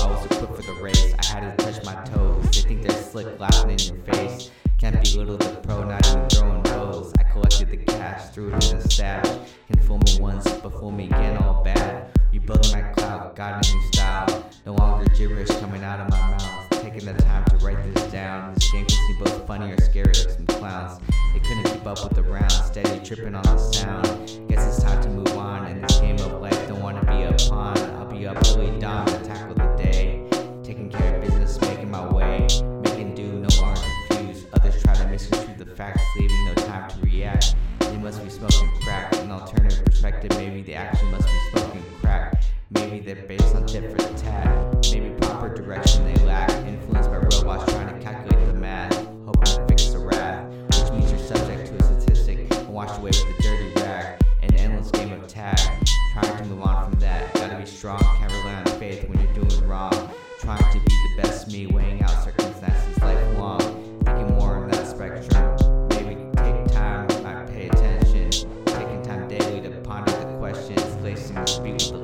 I was equipped for the race. I had to touch my toes. They think they're slick, laughing in your face. Can't belittle the pro, not even throwing foes. I collected the cash, threw it in the stash. Can fool me once, but fool me again, all bad. You my clout, got a new style. No longer gibberish coming out of my mouth. Taking the time to write this down. This game can seem both funny or scary like some clowns. They couldn't keep up with the round, steady tripping on the sound. Guess it's time to move on in this game of life. Don't wanna be a pawn. I'll be up early dawn facts, leaving no time to react. They must be smoking crack. An alternative perspective, maybe the action must be smoking crack. Maybe they're based on tit for. Maybe proper direction they lack. Influenced by robots trying to calculate the math. Hoping to fix the wrath. Which means you're subject to a statistic and washed away with a dirty rag. An endless game of tag. Trying to move on from that. Gotta be strong, can't rely on faith when you're doing wrong. Trying to be the best me, weighing out time,